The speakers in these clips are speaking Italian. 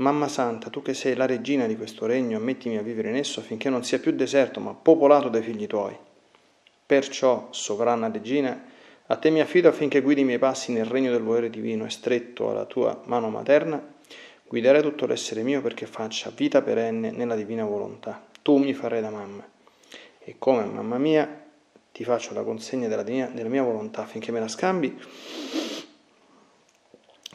Mamma Santa, tu che sei la regina di questo regno, ammettimi a vivere in esso affinché non sia più deserto, ma popolato dai figli tuoi. Perciò, sovrana regina, a te mi affido affinché guidi i miei passi nel regno del volere divino e stretto alla tua mano materna, guiderai tutto l'essere mio perché faccia vita perenne nella divina volontà. Tu mi farai da mamma. E come mamma mia ti faccio la consegna della, della mia volontà affinché me la scambi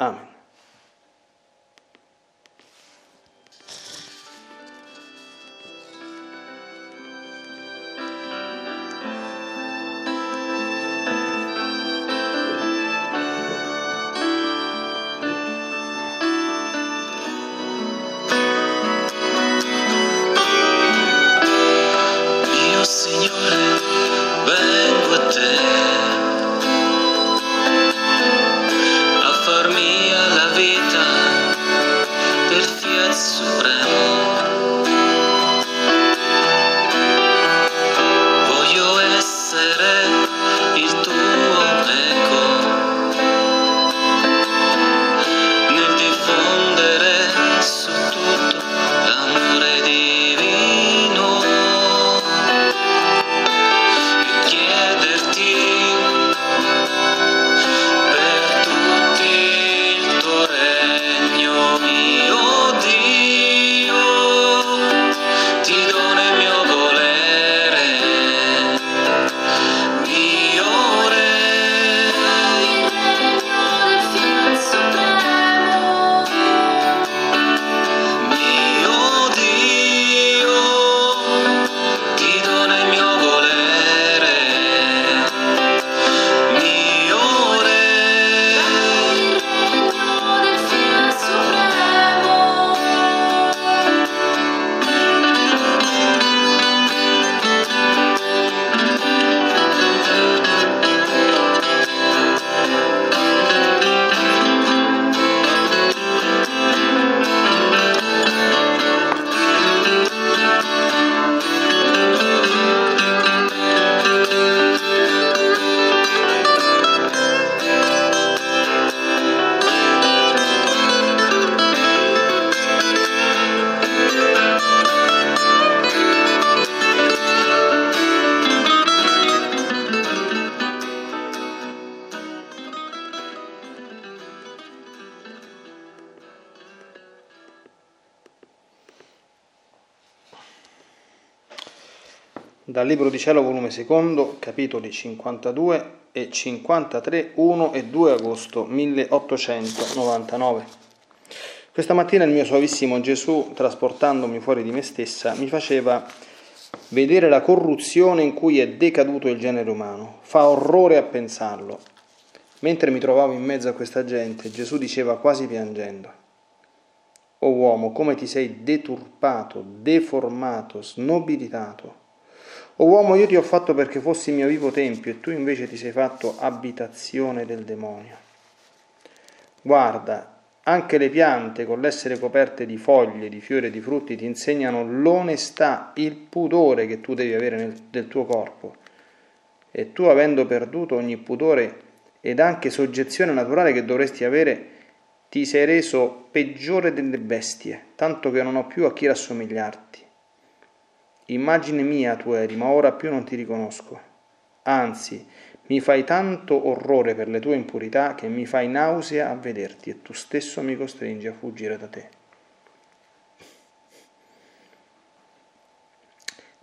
Amen. Dal Libro di Cielo, volume secondo, capitoli 52 e 53, 1 e 2 agosto 1899. Questa mattina il mio suavissimo Gesù, trasportandomi fuori di me stessa, mi faceva vedere la corruzione in cui è decaduto il genere umano. Fa orrore a pensarlo. Mentre mi trovavo in mezzo a questa gente, Gesù diceva quasi piangendo, O uomo, come ti sei deturpato, deformato, snobilitato o uomo, io ti ho fatto perché fossi mio vivo tempio e tu invece ti sei fatto abitazione del demonio. Guarda, anche le piante, con l'essere coperte di foglie, di fiori e di frutti, ti insegnano l'onestà, il pudore che tu devi avere nel, del tuo corpo. E tu, avendo perduto ogni pudore ed anche soggezione naturale che dovresti avere, ti sei reso peggiore delle bestie, tanto che non ho più a chi rassomigliarti. Immagine mia tu eri, ma ora più non ti riconosco. Anzi, mi fai tanto orrore per le tue impurità che mi fai nausea a vederti e tu stesso mi costringi a fuggire da te.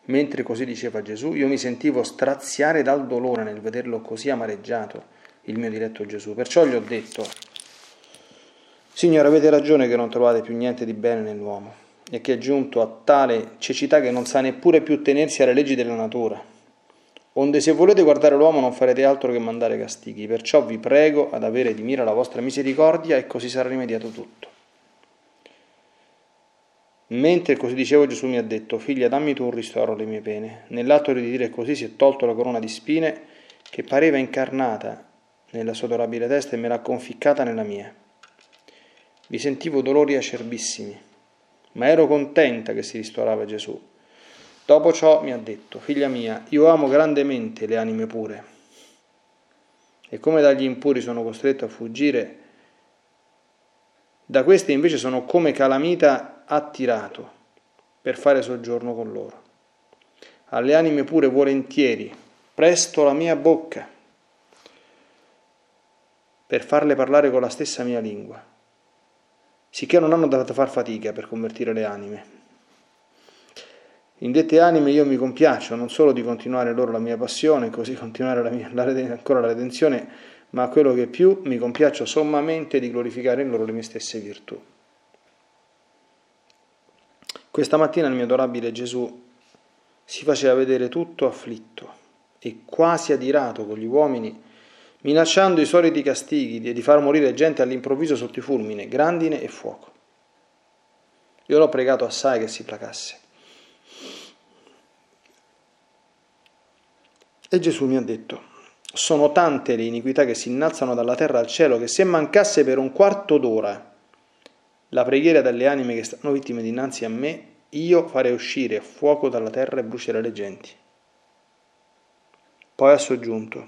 Mentre così diceva Gesù, io mi sentivo straziare dal dolore nel vederlo così amareggiato, il mio diletto Gesù. Perciò gli ho detto, Signore, avete ragione che non trovate più niente di bene nell'uomo e che è giunto a tale cecità che non sa neppure più tenersi alle leggi della natura. Onde se volete guardare l'uomo non farete altro che mandare castighi, perciò vi prego ad avere di mira la vostra misericordia e così sarà rimediato tutto. Mentre così dicevo Gesù mi ha detto, figlia dammi tu un ristoro alle mie pene. Nell'atto di dire così si è tolto la corona di spine che pareva incarnata nella sua adorabile testa e me l'ha conficcata nella mia. Vi sentivo dolori acerbissimi, ma ero contenta che si ristorava Gesù. Dopo ciò mi ha detto, figlia mia, io amo grandemente le anime pure. E come dagli impuri sono costretto a fuggire, da queste invece sono come calamita attirato per fare soggiorno con loro. Alle anime pure volentieri presto la mia bocca per farle parlare con la stessa mia lingua, sicché non hanno da far fatica per convertire le anime. In dette anime io mi compiaccio non solo di continuare loro la mia passione, così continuare la mia, la, ancora la redenzione, ma quello che più mi compiaccio sommamente di glorificare in loro le mie stesse virtù. Questa mattina il mio adorabile Gesù si faceva vedere tutto afflitto e quasi adirato con gli uomini, minacciando i soliti castighi di far morire gente all'improvviso sotto i fulmine, grandine e fuoco. Io l'ho pregato assai che si placasse. E Gesù mi ha detto, sono tante le iniquità che si innalzano dalla terra al cielo che se mancasse per un quarto d'ora la preghiera delle anime che stanno vittime dinanzi a me, io farei uscire fuoco dalla terra e brucerei le genti. Poi ha soggiunto,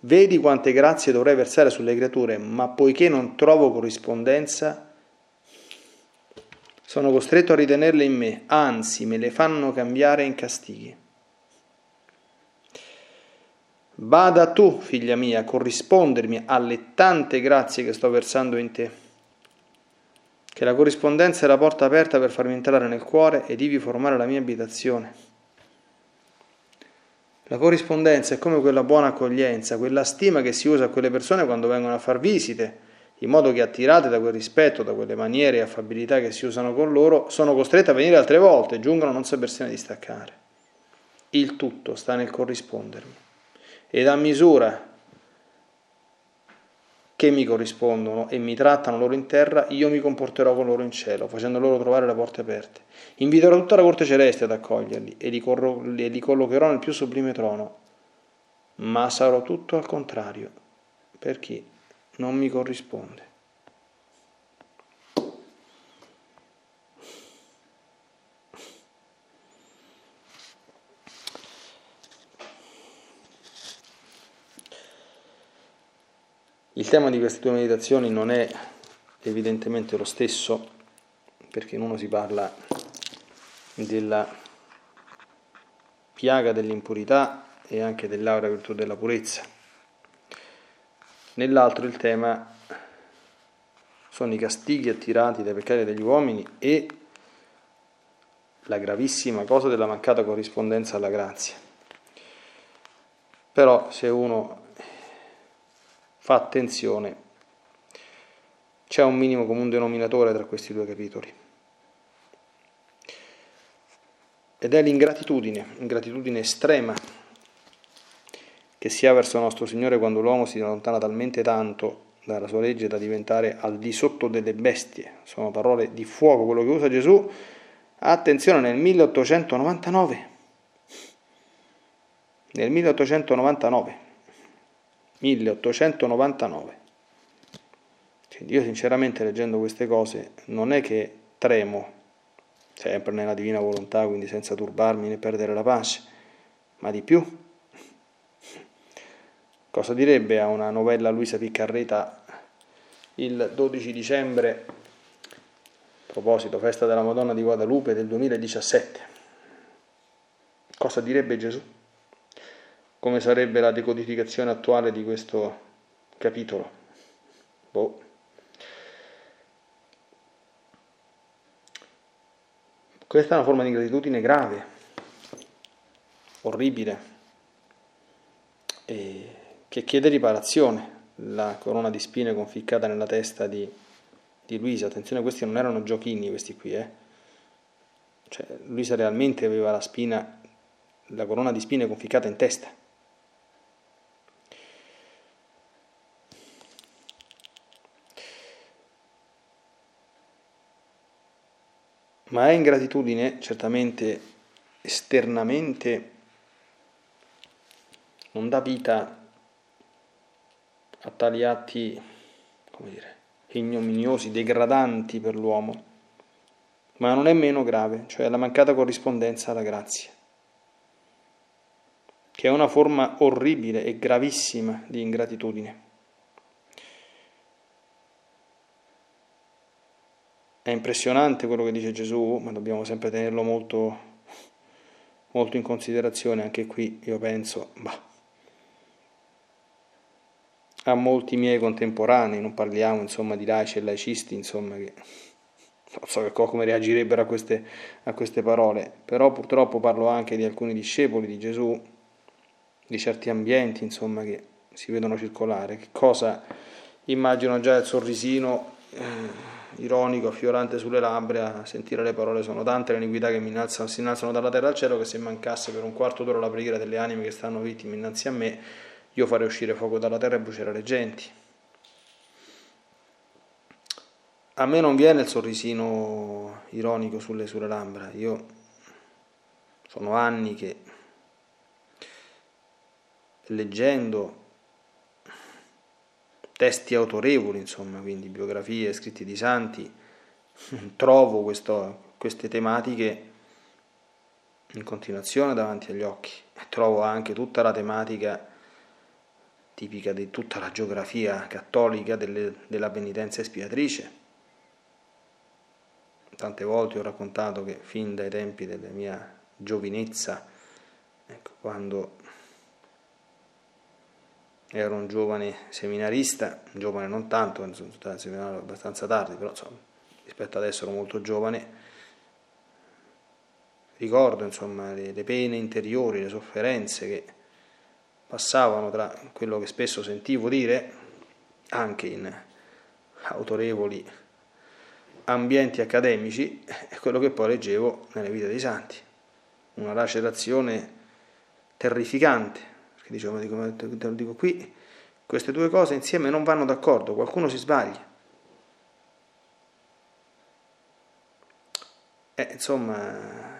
vedi quante grazie dovrei versare sulle creature, ma poiché non trovo corrispondenza, sono costretto a ritenerle in me, anzi me le fanno cambiare in castighi. Vada tu, figlia mia, a corrispondermi alle tante grazie che sto versando in te. Che la corrispondenza è la porta aperta per farmi entrare nel cuore ed ivi formare la mia abitazione. La corrispondenza è come quella buona accoglienza, quella stima che si usa a quelle persone quando vengono a far visite, in modo che attirate da quel rispetto, da quelle maniere e affabilità che si usano con loro, sono costrette a venire altre volte giungono a non sapersene distaccare. Il tutto sta nel corrispondermi ed a misura che mi corrispondono e mi trattano loro in terra, io mi comporterò con loro in cielo, facendo loro trovare le porte aperte. Inviterò tutta la corte celeste ad accoglierli e li, corro- e li collocherò nel più sublime trono, ma sarò tutto al contrario per chi non mi corrisponde. Tema di queste due meditazioni non è evidentemente lo stesso, perché in uno si parla della piaga dell'impurità e anche dell'aura virtù della purezza. Nell'altro il tema sono i castighi attirati dai peccati degli uomini e la gravissima cosa della mancata corrispondenza alla grazia. Però se uno fa attenzione, c'è un minimo comune denominatore tra questi due capitoli. Ed è l'ingratitudine, ingratitudine estrema che si ha verso nostro Signore quando l'uomo si allontana talmente tanto dalla sua legge da diventare al di sotto delle bestie. Sono parole di fuoco quello che usa Gesù. Attenzione, nel 1899. Nel 1899 1899. Quindi io sinceramente leggendo queste cose non è che tremo, sempre nella divina volontà, quindi senza turbarmi né perdere la pace, ma di più. Cosa direbbe a una novella Luisa Piccarreta il 12 dicembre, a proposito, festa della Madonna di Guadalupe del 2017? Cosa direbbe Gesù? Come sarebbe la decodificazione attuale di questo capitolo. Boh. Questa è una forma di ingratitudine grave, orribile, che chiede riparazione. La corona di spine conficcata nella testa di, di Luisa, attenzione, questi non erano giochini, questi qui, eh. Cioè, Luisa realmente aveva la spina, la corona di spine conficcata in testa. Ma è ingratitudine certamente esternamente non dà vita a tali atti, come dire, ignominiosi, degradanti per l'uomo, ma non è meno grave, cioè la mancata corrispondenza alla grazia, che è una forma orribile e gravissima di ingratitudine. È impressionante quello che dice Gesù, ma dobbiamo sempre tenerlo molto, molto in considerazione. Anche qui io penso, bah, a molti miei contemporanei, non parliamo insomma di laici e laicisti, insomma, che non so come reagirebbero a queste, a queste parole, però purtroppo parlo anche di alcuni discepoli di Gesù, di certi ambienti, insomma, che si vedono circolare. Che cosa immagino già il sorrisino. Eh, ironico, affiorante sulle labbra, sentire le parole sono tante le iniquità che mi innalzano, si innalzano dalla terra al cielo, che se mancasse per un quarto d'ora la preghiera delle anime che stanno vittime innanzi a me, io farei uscire fuoco dalla terra e bruciare le genti. A me non viene il sorrisino ironico sulle, sulle labbra, io sono anni che leggendo testi autorevoli, insomma, quindi biografie, scritti di santi, trovo questo, queste tematiche in continuazione davanti agli occhi e trovo anche tutta la tematica tipica di tutta la geografia cattolica delle, della penitenza espiatrice. Tante volte ho raccontato che fin dai tempi della mia giovinezza, ecco, quando ero un giovane seminarista, un giovane non tanto, sono stato seminario abbastanza tardi, però insomma, rispetto adesso ero molto giovane, ricordo insomma le, le pene interiori, le sofferenze che passavano tra quello che spesso sentivo dire, anche in autorevoli ambienti accademici, e quello che poi leggevo nelle vite dei santi. Una lacerazione terrificante che dicevo, dico, te lo dico qui, queste due cose insieme non vanno d'accordo, qualcuno si sbaglia. E, insomma,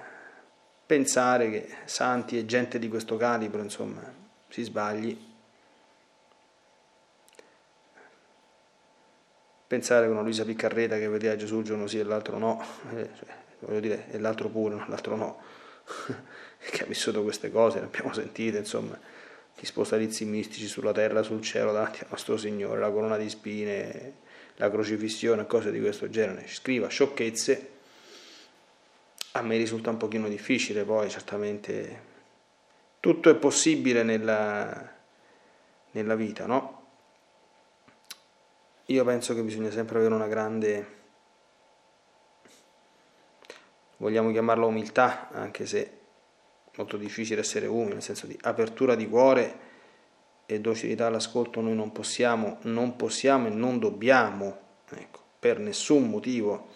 pensare che santi e gente di questo calibro, insomma, si sbagli, pensare con Luisa Piccarreta che vedeva Gesù il giorno sì e l'altro no, eh, cioè, voglio dire, e l'altro pure, l'altro no, che ha vissuto queste cose, le abbiamo sentite, insomma, chi sposta mistici sulla terra, sul cielo davanti a nostro Signore, la corona di spine, la crocifissione, cose di questo genere, scriva sciocchezze, a me risulta un pochino difficile poi, certamente tutto è possibile nella, nella vita, no? Io penso che bisogna sempre avere una grande, vogliamo chiamarla umiltà, anche se molto difficile essere umili, nel senso di apertura di cuore e docilità all'ascolto noi non possiamo, non possiamo e non dobbiamo, ecco, per nessun motivo.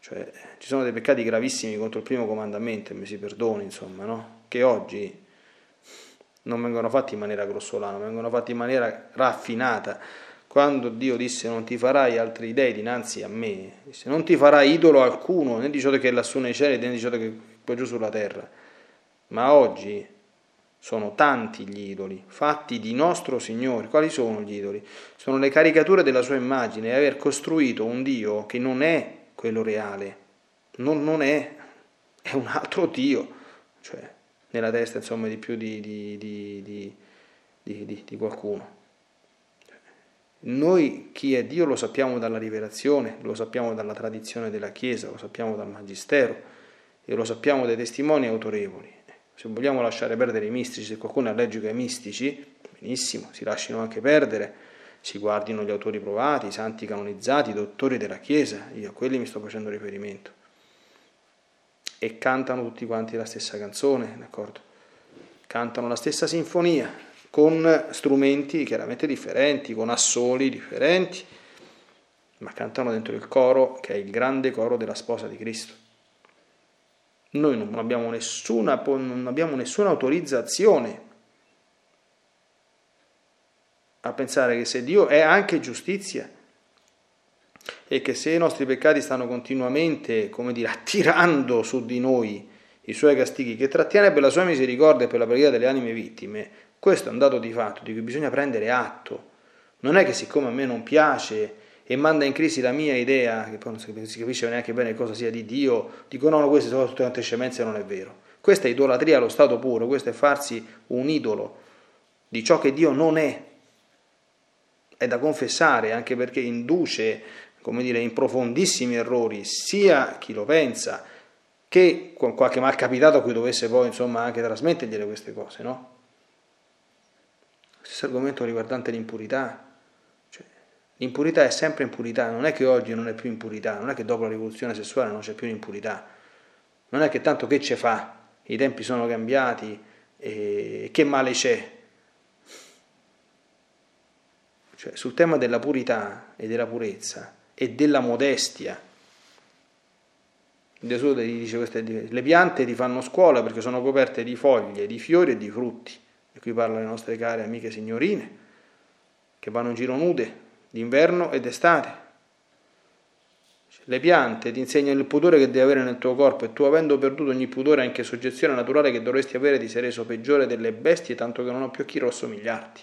Cioè, ci sono dei peccati gravissimi contro il primo comandamento, mi si perdoni, insomma, no? che oggi non vengono fatti in maniera grossolana, vengono fatti in maniera raffinata. Quando Dio disse non ti farai altri dei dinanzi a me, disse non ti farai idolo alcuno, né di ciò che è lassù nei cieli, né di ciò che è giù sulla terra ma oggi sono tanti gli idoli, fatti di nostro Signore. Quali sono gli idoli? Sono le caricature della sua immagine e aver costruito un Dio che non è quello reale, non, non è, è un altro Dio, cioè nella testa insomma di più di, di, di, di qualcuno. Noi chi è Dio lo sappiamo dalla rivelazione, lo sappiamo dalla tradizione della Chiesa, lo sappiamo dal Magistero e lo sappiamo dai testimoni autorevoli se vogliamo lasciare perdere i mistici, se qualcuno è allergico ai mistici, benissimo, si lasciano anche perdere, si guardino gli autori provati, i santi canonizzati, i dottori della Chiesa, io a quelli mi sto facendo riferimento. e cantano tutti quanti la stessa canzone, d'accordo? Cantano la stessa sinfonia con strumenti chiaramente differenti, con assoli differenti, ma cantano dentro il coro che è il grande coro della sposa di Cristo. Noi non abbiamo nessuna, non abbiamo nessuna autorizzazione a pensare che se Dio è anche giustizia e che se i nostri peccati stanno continuamente, come dire, attirando su di noi i suoi castighi, che trattiene per la sua misericordia e per la preghiera delle anime vittime, questo è un dato di fatto di cui bisogna prendere atto. Non è che siccome a me non piace e manda in crisi la mia idea, che poi non si capisce neanche bene cosa sia di Dio, dico no, queste sono tutte quante scemenze, non è vero. Questa è idolatria allo stato puro, questo è farsi un idolo di ciò che Dio non è. È da confessare anche perché induce, come dire, in profondissimi errori sia chi lo pensa che con qualche malcapitato a cui dovesse poi insomma anche trasmettergliele queste cose, no? Stesso argomento riguardante l'impurità. L'impurità è sempre impurità, non è che oggi non è più impurità, non è che dopo la rivoluzione sessuale non c'è più impurità. Non è che tanto che ce fa, i tempi sono cambiati, e che male c'è. Cioè, sul tema della purità e della purezza e della modestia, Gesù dice queste, le piante ti fanno scuola perché sono coperte di foglie, di fiori e di frutti e qui parla le nostre care amiche signorine, che vanno in giro nude d'inverno ed estate. Le piante ti insegnano il pudore che devi avere nel tuo corpo e tu avendo perduto ogni pudore anche soggezione naturale che dovresti avere ti sei reso peggiore delle bestie tanto che non ho più a chi rassomigliarti.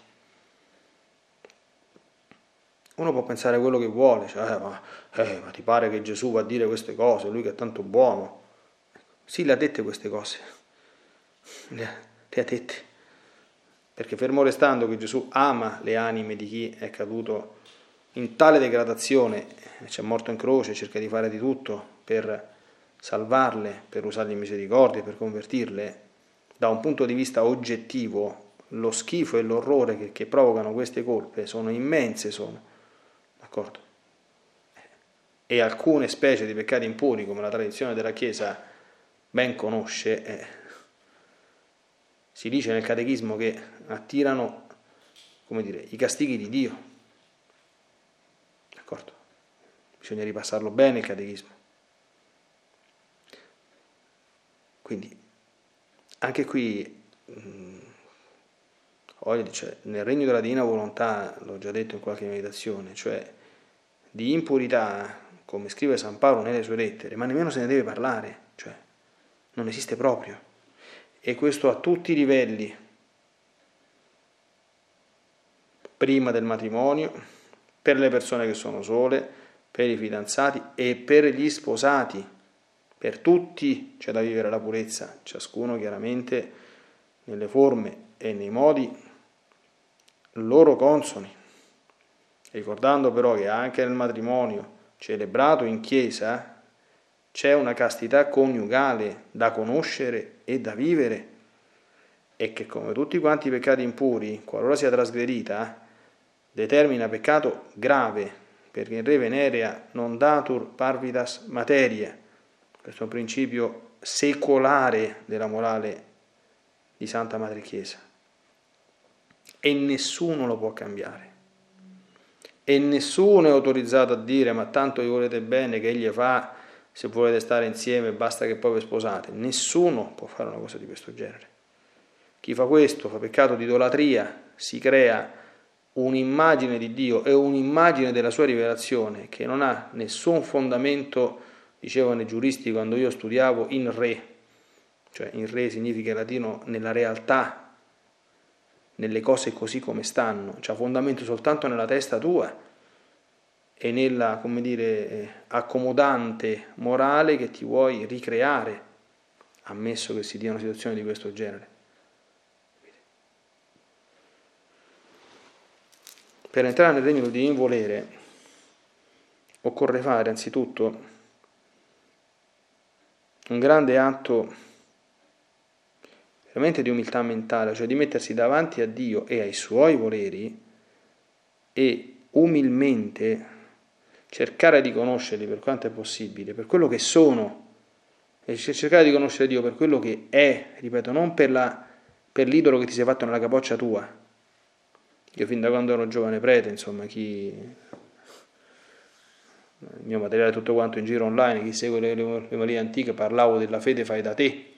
Uno può pensare quello che vuole, cioè, eh, ma, eh, ma, ti pare che Gesù va a dire queste cose, lui che è tanto buono. Sì, le ha dette queste cose, le, le ha dette perché fermo restando che Gesù ama le anime di chi è caduto in tale degradazione, c'è morto in croce, cerca di fare di tutto per salvarle, per usargli misericordia, per convertirle, da un punto di vista oggettivo lo schifo e l'orrore che, che provocano queste colpe sono immense, sono, d'accordo? E alcune specie di peccati impuri, come la tradizione della Chiesa ben conosce, eh, si dice nel catechismo che attirano come dire, i castighi di Dio. D'accordo? Bisogna ripassarlo bene il catechismo. Quindi, anche qui, mh, cioè, nel regno della divina volontà, l'ho già detto in qualche meditazione, cioè di impurità, come scrive San Paolo nelle sue lettere, ma nemmeno se ne deve parlare, cioè non esiste proprio e questo a tutti i livelli, prima del matrimonio, per le persone che sono sole, per i fidanzati e per gli sposati. Per tutti c'è da vivere la purezza, ciascuno chiaramente nelle forme e nei modi loro consoni. Ricordando però che anche nel matrimonio celebrato in chiesa c'è una castità coniugale da conoscere e da vivere e che come tutti quanti i peccati impuri, qualora sia trasgredita, determina peccato grave, perché in re venerea non datur parvitas materia. Questo è un principio secolare della morale di Santa Madre Chiesa. E nessuno lo può cambiare. E nessuno è autorizzato a dire ma tanto vi volete bene che egli fa se volete stare insieme basta che poi vi sposate. Nessuno può fare una cosa di questo genere. Chi fa questo fa peccato di idolatria, si crea un'immagine di Dio e un'immagine della sua rivelazione che non ha nessun fondamento, dicevano i giuristi quando io studiavo, in re, cioè in re significa in latino nella realtà, nelle cose così come stanno, c'ha fondamento soltanto nella testa tua e nella, come dire, accomodante morale che ti vuoi ricreare, ammesso che si dia una situazione di questo genere. Per entrare nel regno di involere occorre fare anzitutto un grande atto veramente di umiltà mentale, cioè di mettersi davanti a Dio e ai suoi voleri e umilmente cercare di conoscerli per quanto è possibile, per quello che sono e cercare di conoscere Dio per quello che è, ripeto, non per, la, per l'idolo che ti sei fatto nella capoccia tua. Io fin da quando ero giovane prete, insomma, chi il mio materiale tutto quanto in giro online, chi segue le, le, le malie antiche, parlavo della fede fai da te,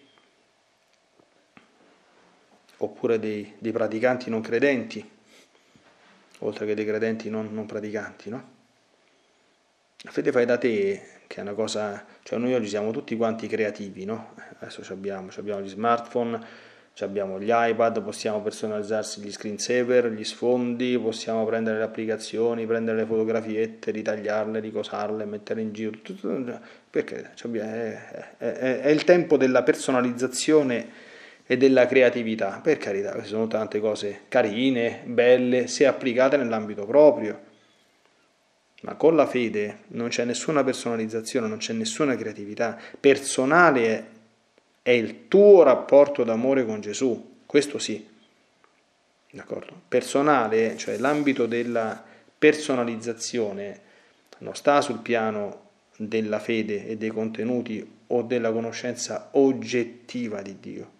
oppure dei, dei praticanti non credenti, oltre che dei credenti non, non praticanti, no? La fede fai da te, che è una cosa, cioè noi oggi siamo tutti quanti creativi, no? Adesso abbiamo, abbiamo gli smartphone, abbiamo gli iPad, possiamo personalizzarsi gli screensaver, gli sfondi, possiamo prendere le applicazioni, prendere le fotografiette, ritagliarle, ricosarle, metterle in giro, perché è, è, è, il tempo della personalizzazione e della creatività, per carità, queste sono tante cose carine, belle, se applicate nell'ambito proprio. Ma con la fede non c'è nessuna personalizzazione, non c'è nessuna creatività. Personale è il tuo rapporto d'amore con Gesù, questo sì. D'accordo? Personale, cioè l'ambito della personalizzazione, non sta sul piano della fede e dei contenuti o della conoscenza oggettiva di Dio.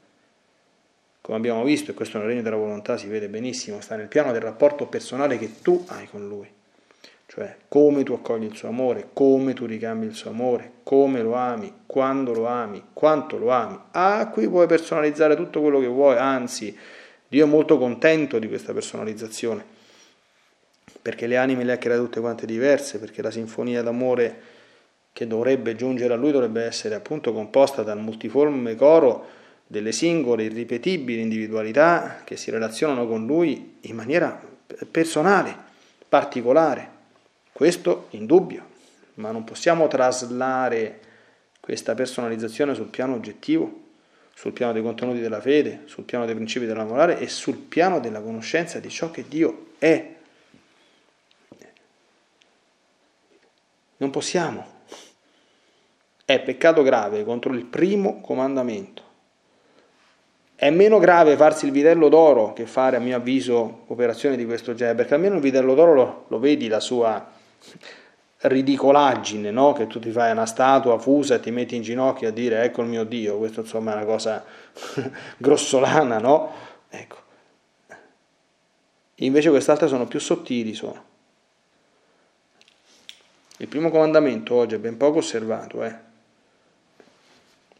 Come abbiamo visto, e questo nel regno della volontà si vede benissimo, sta nel piano del rapporto personale che tu hai con Lui cioè come tu accogli il suo amore, come tu ricambi il suo amore, come lo ami, quando lo ami, quanto lo ami. Ah, qui puoi personalizzare tutto quello che vuoi, anzi, Dio è molto contento di questa personalizzazione, perché le anime le ha create tutte quante diverse, perché la sinfonia d'amore che dovrebbe giungere a lui dovrebbe essere appunto composta dal multiforme coro delle singole, irripetibili individualità che si relazionano con lui in maniera personale, particolare. Questo in dubbio, ma non possiamo traslare questa personalizzazione sul piano oggettivo, sul piano dei contenuti della fede, sul piano dei principi della morale e sul piano della conoscenza di ciò che Dio è. Non possiamo. È peccato grave contro il primo comandamento. È meno grave farsi il vitello d'oro che fare, a mio avviso, operazioni di questo genere, perché almeno il vitello d'oro lo, lo vedi la sua ridicolaggine, no? che tu ti fai una statua fusa e ti metti in ginocchio a dire ecco il mio Dio, questo insomma è una cosa grossolana, no? Ecco. Invece quest'altre sono più sottili, sono. Il primo comandamento oggi è ben poco osservato, eh?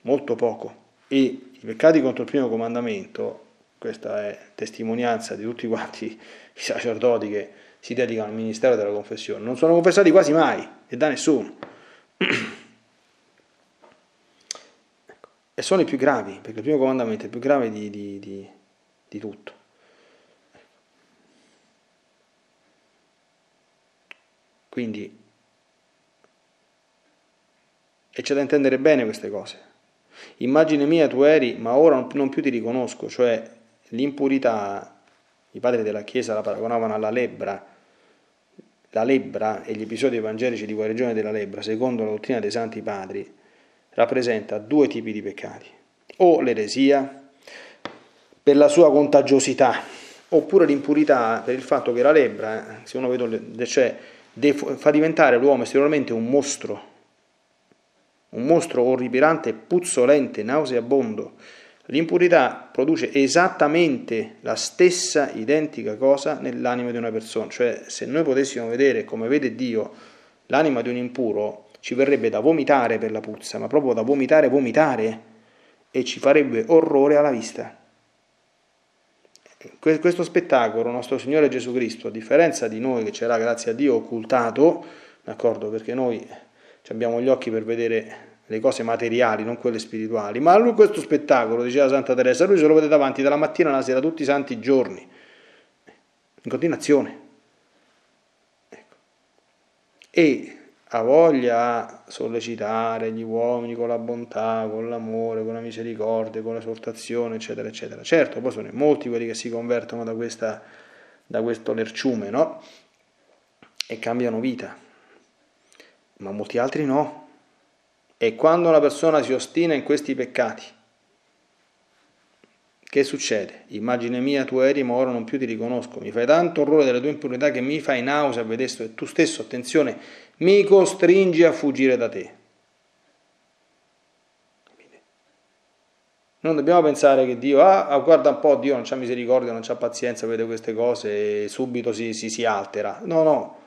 molto poco, e i peccati contro il primo comandamento, questa è testimonianza di tutti quanti i sacerdoti che si dedicano al ministero della confessione. Non sono confessati quasi mai e da nessuno. E sono i più gravi, perché il primo comandamento è il più grave di, di, di, di tutto. Quindi, e c'è da intendere bene queste cose. Immagine mia tu eri, ma ora non più ti riconosco, cioè l'impurità, i padri della Chiesa la paragonavano alla lebbra, la lebbra e gli episodi evangelici di guarigione della lebbra, secondo la dottrina dei santi padri, rappresenta due tipi di peccati, o l'eresia per la sua contagiosità, oppure l'impurità per il fatto che la lebbra, se uno vede, cioè, fa diventare l'uomo esteriormente un mostro, un mostro orripilante, puzzolente, nauseabondo, L'impurità produce esattamente la stessa identica cosa nell'anima di una persona, cioè se noi potessimo vedere come vede Dio l'anima di un impuro, ci verrebbe da vomitare per la puzza, ma proprio da vomitare, vomitare, e ci farebbe orrore alla vista. Questo spettacolo, nostro Signore Gesù Cristo, a differenza di noi che c'era, grazie a Dio, occultato, d'accordo, perché noi abbiamo gli occhi per vedere le cose materiali, non quelle spirituali. Ma lui questo spettacolo, diceva Santa Teresa, lui se lo vede davanti dalla mattina alla sera, tutti i santi giorni, in continuazione. Ecco. E ha voglia a sollecitare gli uomini con la bontà, con l'amore, con la misericordia, con l'esortazione, eccetera, eccetera. Certo, poi sono molti quelli che si convertono da, questa, da questo lerciume, no? E cambiano vita, ma molti altri no. E quando una persona si ostina in questi peccati, che succede? Immagine mia, tu eri, ma ora non più ti riconosco. Mi fai tanto orrore delle tue impurità che mi fai nausea a vedere e tu stesso, attenzione, mi costringi a fuggire da te. Non dobbiamo pensare che Dio, ah, ah guarda un po', Dio non c'ha misericordia, non c'ha pazienza, vede queste cose e subito si, si, si altera. No, no,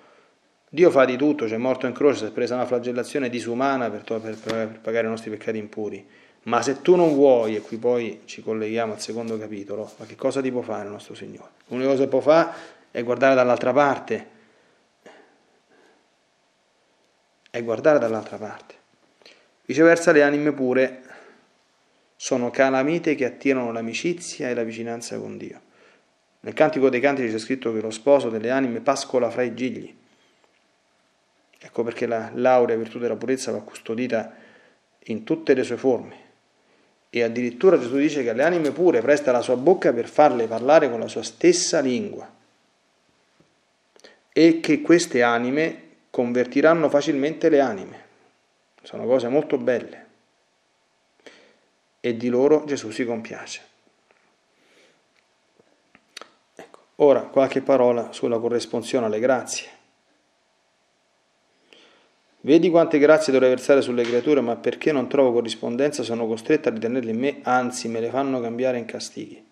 Dio fa di tutto, c'è morto in croce, si è presa una flagellazione disumana per, per, per, pagare i nostri peccati impuri. Ma se tu non vuoi, e qui poi ci colleghiamo al secondo capitolo, ma che cosa ti può fare il nostro Signore? L'unica cosa che può fare è guardare dall'altra parte. È guardare dall'altra parte. Viceversa le anime pure sono calamite che attirano l'amicizia e la vicinanza con Dio. Nel Cantico dei Cantici c'è scritto che lo sposo delle anime pascola fra i gigli. Ecco perché la laurea virtù della purezza va custodita in tutte le sue forme. E addirittura Gesù dice che alle anime pure presta la sua bocca per farle parlare con la sua stessa lingua. E che queste anime convertiranno facilmente le anime. Sono cose molto belle. E di loro Gesù si compiace. Ecco, ora qualche parola sulla corresponsione alle grazie. Vedi quante grazie dovrei versare sulle creature, ma perché non trovo corrispondenza sono costretto a ritenerle in me, anzi me le fanno cambiare in castighi.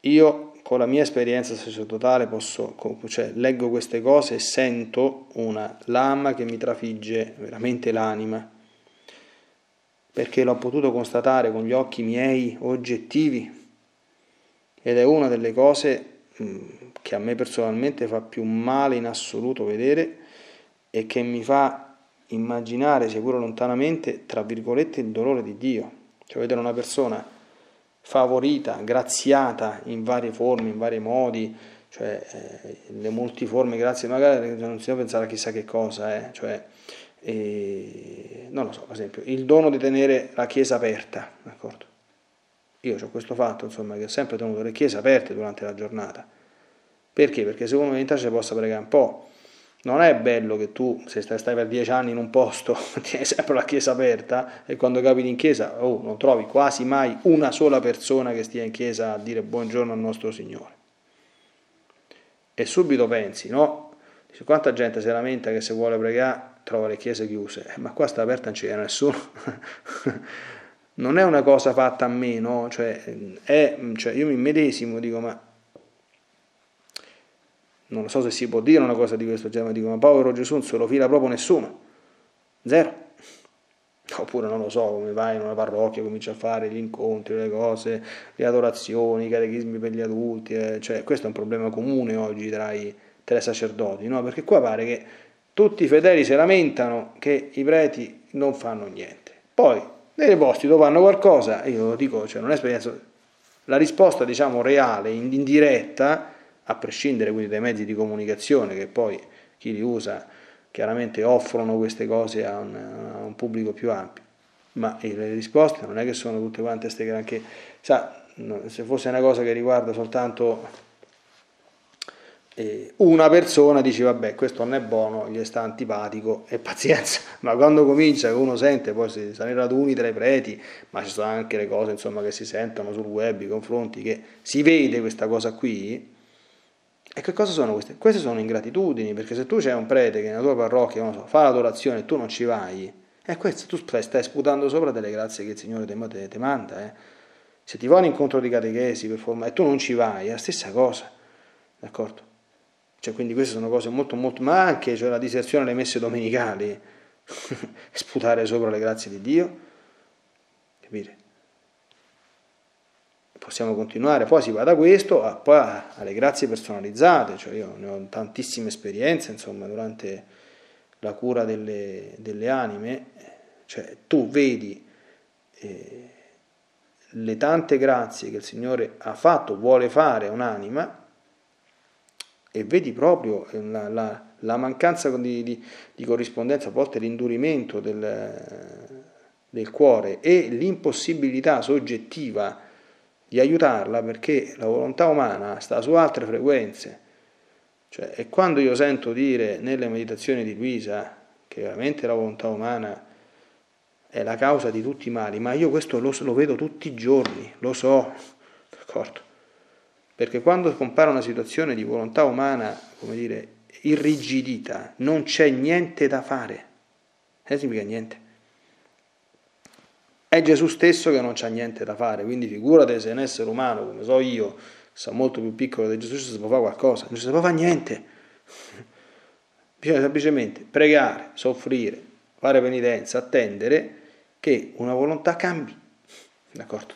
Io con la mia esperienza sacerdotale posso, cioè, leggo queste cose e sento una lama che mi trafigge veramente l'anima, perché l'ho potuto constatare con gli occhi miei oggettivi ed è una delle cose che a me personalmente fa più male in assoluto vedere e che mi fa immaginare, seppur lontanamente, tra virgolette, il dolore di Dio. Cioè vedere una persona favorita, graziata in varie forme, in vari modi, cioè eh, le multiforme grazie, magari non si deve pensare a chissà che cosa, eh, cioè, eh, non lo so, per esempio, il dono di tenere la chiesa aperta, d'accordo? Io ho questo fatto, insomma, che ho sempre tenuto le chiese aperte durante la giornata. Perché? Perché secondo me in tace possa pregare un po', non è bello che tu, se stai, per dieci anni in un posto, tieni sempre la chiesa aperta e quando capiti in chiesa oh, non trovi quasi mai una sola persona che stia in chiesa a dire buongiorno al nostro Signore. E subito pensi, no? Quanta gente si lamenta che se vuole pregare trova le chiese chiuse, eh, ma qua sta aperta non c'è nessuno. non è una cosa fatta a me, no? Cioè, è, cioè io mi medesimo, dico, ma non so se si può dire una cosa di questo genere, ma dico, ma povero Gesù non se lo fila proprio nessuno, zero. Oppure non lo so, come vai in una parrocchia, comincia a fare gli incontri, le cose, le adorazioni, i catechismi per gli adulti, eh, cioè questo è un problema comune oggi tra i, tra i sacerdoti, no? perché qua pare che tutti i fedeli si lamentano che i preti non fanno niente. Poi, nei dove fanno qualcosa, io lo dico, cioè non è esperienza, la risposta diciamo reale, indiretta, a prescindere quindi dai mezzi di comunicazione che poi chi li usa chiaramente offrono queste cose a un, a un pubblico più ampio. Ma le risposte non è che sono tutte quante queste granché. Sa, se fosse una cosa che riguarda soltanto eh, una persona, dice vabbè, questo non è buono, gli sta antipatico e pazienza. Ma quando comincia, che uno sente, poi si sta nei raduni tra i preti, ma ci sono anche le cose insomma, che si sentono sul web, i confronti, che si vede questa cosa qui, e che cosa sono queste? Queste sono ingratitudini, perché se tu c'è un prete che nella tua parrocchia so, fa l'adorazione e tu non ci vai, e questo tu stai, sputando sopra delle grazie che il Signore ti, manda. Eh. Se ti va incontro di catechesi per forma, e tu non ci vai, è la stessa cosa, d'accordo? Cioè, quindi queste sono cose molto, molto, ma anche cioè, la diserzione alle messe domenicali, sputare sopra le grazie di Dio, capite? Possiamo continuare, poi si va da questo a, poi alle grazie personalizzate, cioè io ne ho tantissime esperienze insomma durante la cura delle, delle anime, cioè tu vedi eh, le tante grazie che il Signore ha fatto, vuole fare a un'anima e vedi proprio la, la, la mancanza di, di, di, corrispondenza, a volte l'indurimento del, del cuore e l'impossibilità soggettiva di aiutarla perché la volontà umana sta su altre frequenze. Cioè, e quando io sento dire nelle meditazioni di Luisa che veramente la volontà umana è la causa di tutti i mali, ma io questo lo, lo vedo tutti i giorni, lo so, d'accordo? Perché quando compare una situazione di volontà umana, come dire, irrigidita, non c'è niente da fare. Che significa niente? È Gesù stesso che non c'ha niente da fare, quindi figurate se un essere umano, come so io, sa molto più piccolo di Gesù, si può fare qualcosa, non si può fare niente. Bisogna semplicemente pregare, soffrire, fare penitenza, attendere che una volontà cambi, d'accordo?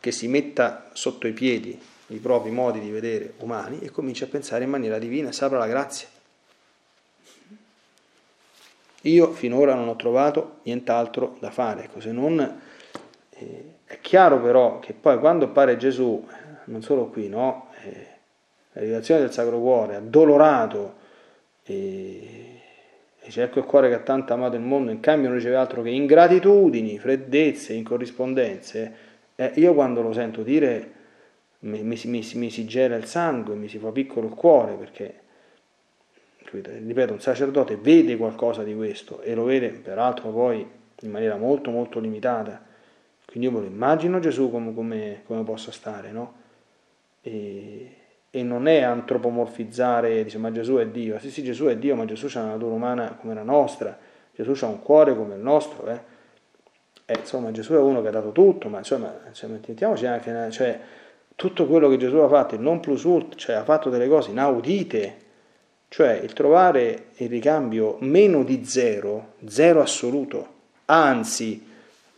Che si metta sotto i piedi i propri modi di vedere umani e cominci a pensare in maniera divina, si apra la grazia. Io finora non ho trovato nient'altro da fare, ecco, se non eh, è chiaro però che poi quando appare Gesù, non solo qui, no? Eh, la rivelazione del Sacro Cuore, addolorato, e, e dice ecco il cuore che ha tanto amato il mondo, in cambio non riceve altro che ingratitudini, freddezze, incorrispondenze. Eh, io quando lo sento dire mi, mi, mi, mi si gela il sangue, mi si fa piccolo il cuore, perché ripeto, un sacerdote vede qualcosa di questo e lo vede peraltro poi in maniera molto molto limitata. Quindi io me lo immagino Gesù come, come, come possa stare, no? E, e, non è antropomorfizzare, dice ma Gesù è Dio. Sì, sì, Gesù è Dio, ma Gesù ha una natura umana come la nostra, Gesù ha un cuore come il nostro, eh? E, insomma, Gesù è uno che ha dato tutto, ma insomma, cioè, mettiamoci anche, cioè, tutto quello che Gesù ha fatto, il non plus ultra, cioè ha fatto delle cose inaudite, cioè il trovare il ricambio meno di zero, zero assoluto, anzi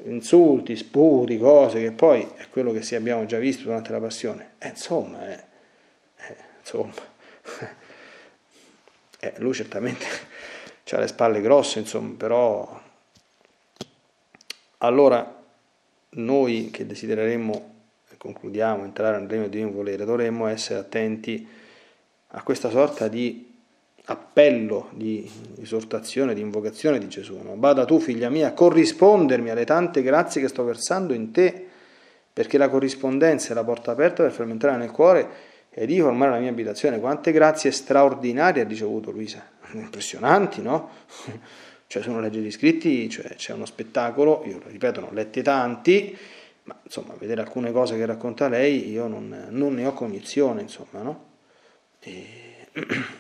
insulti, sputi, cose che poi è quello che abbiamo già visto durante la passione. Eh, insomma, eh, eh, insomma. Eh, lui certamente ha le spalle grosse, insomma, però allora noi che desidereremmo, concludiamo, entrare nel regno di in volere, dovremmo essere attenti a questa sorta di appello di esortazione, di invocazione di Gesù. No? Bada tu, figlia mia, a corrispondermi alle tante grazie che sto versando in te, perché la corrispondenza è la porta aperta per farmi entrare nel cuore e di formare la mia abitazione. Quante grazie straordinarie ha ricevuto Luisa, impressionanti, no? cioè sono leggi di scritti, cioè c'è uno spettacolo, io ripeto, non ho letti tanti, ma insomma, vedere alcune cose che racconta lei, io non, non ne ho cognizione, insomma, no? E...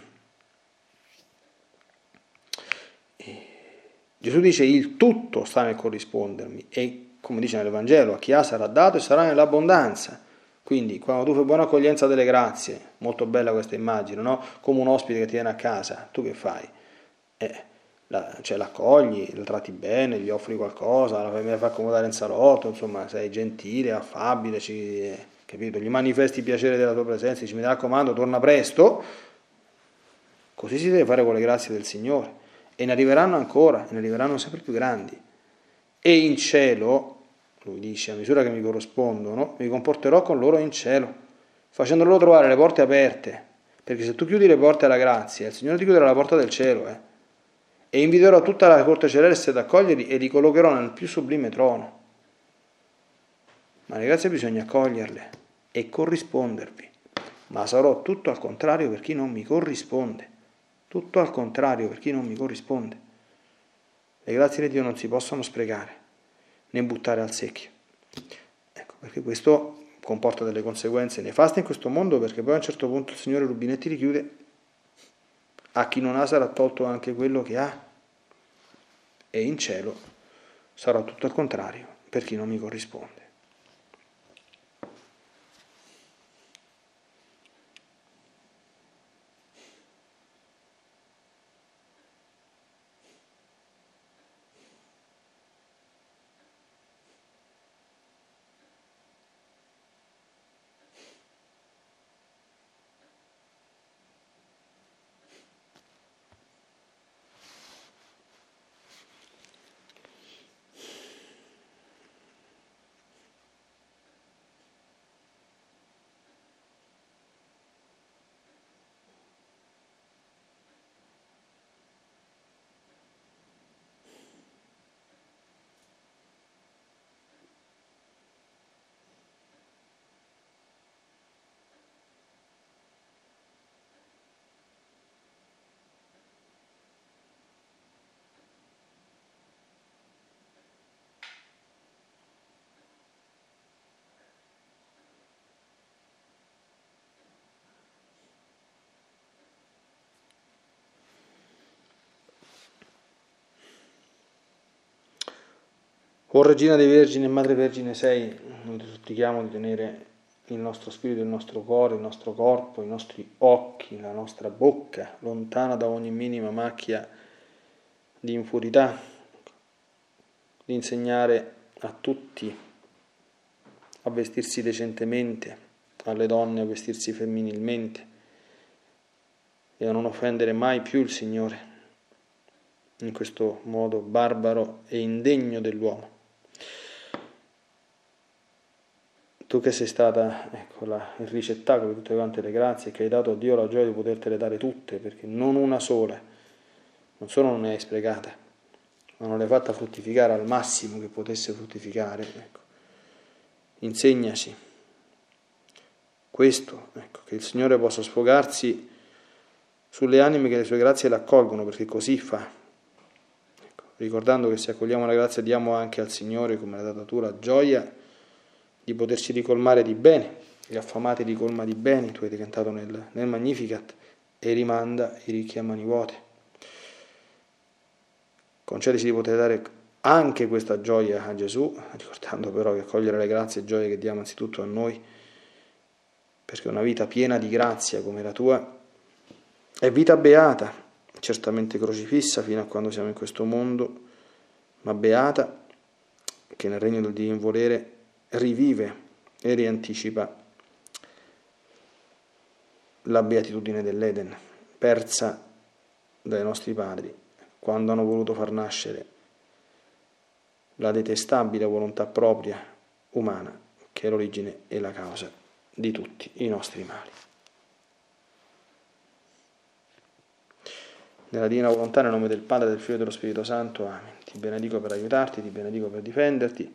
Gesù dice il tutto sta nel corrispondermi e come dice nell'Evangelo, a chi ha sarà dato e sarà nell'abbondanza. Quindi quando tu fai buona accoglienza delle grazie, molto bella questa immagine, no? come un ospite che ti viene a casa, tu che fai? Eh, la, cioè, l'accogli, la tratti bene, gli offri qualcosa, la fai accomodare in salotto, insomma sei gentile, affabile, ci, eh, capito? gli manifesti il piacere della tua presenza, dici mi raccomando, torna presto, così si deve fare con le grazie del Signore e ne arriveranno ancora, ne arriveranno sempre più grandi. E in cielo, lui dice, a misura che mi corrispondono, mi comporterò con loro in cielo, facendo loro trovare le porte aperte, perché se tu chiudi le porte alla grazia, il Signore ti chiuderà la porta del cielo, eh? e inviterò tutta la corte celeste ad accoglierli e li collocherò nel più sublime trono. Ma le grazie bisogna accoglierle e corrispondervi, ma sarò tutto al contrario per chi non mi corrisponde. Tutto al contrario per chi non mi corrisponde. Le grazie di Dio non si possono sprecare né buttare al secchio. Ecco, perché questo comporta delle conseguenze nefaste in questo mondo, perché poi a un certo punto il Signore rubinetti richiude. A chi non ha sarà tolto anche quello che ha. E in cielo sarà tutto al contrario per chi non mi corrisponde. O Regina dei Vergini e Madre Vergine sei, noi ti supplichiamo di tenere il nostro spirito, il nostro cuore, il nostro corpo, i nostri occhi, la nostra bocca lontana da ogni minima macchia di impurità, di insegnare a tutti a vestirsi decentemente, alle donne a vestirsi femminilmente e a non offendere mai più il Signore in questo modo barbaro e indegno dell'uomo. Tu che sei stata ecco, la, il ricettacolo di tutte quante le grazie, che hai dato a Dio la gioia di potertele dare tutte, perché non una sola, non solo non ne hai sprecata, ma non l'hai fatta fruttificare al massimo che potesse fruttificare. Ecco. Insegnaci questo, ecco, che il Signore possa sfogarsi sulle anime che le sue grazie le accolgono, perché così fa. Ecco, ricordando che se accogliamo la grazia diamo anche al Signore come la datatura gioia di potersi ricolmare di bene, gli affamati ricolma di beni, tu hai cantato nel, nel Magnificat, e rimanda i ricchi a mani vuote. Concedici di poter dare anche questa gioia a Gesù, ricordando però che accogliere le grazie e gioie che diamo anzitutto a noi, perché una vita piena di grazia come la tua è vita beata, certamente crocifissa fino a quando siamo in questo mondo, ma beata che nel regno del Dio in volere rivive e rianticipa la beatitudine dell'Eden, persa dai nostri padri, quando hanno voluto far nascere la detestabile volontà propria umana, che è l'origine e la causa di tutti i nostri mali. Nella divina volontà, nel nome del Padre, del Figlio e dello Spirito Santo, Amen. Ti benedico per aiutarti, ti benedico per difenderti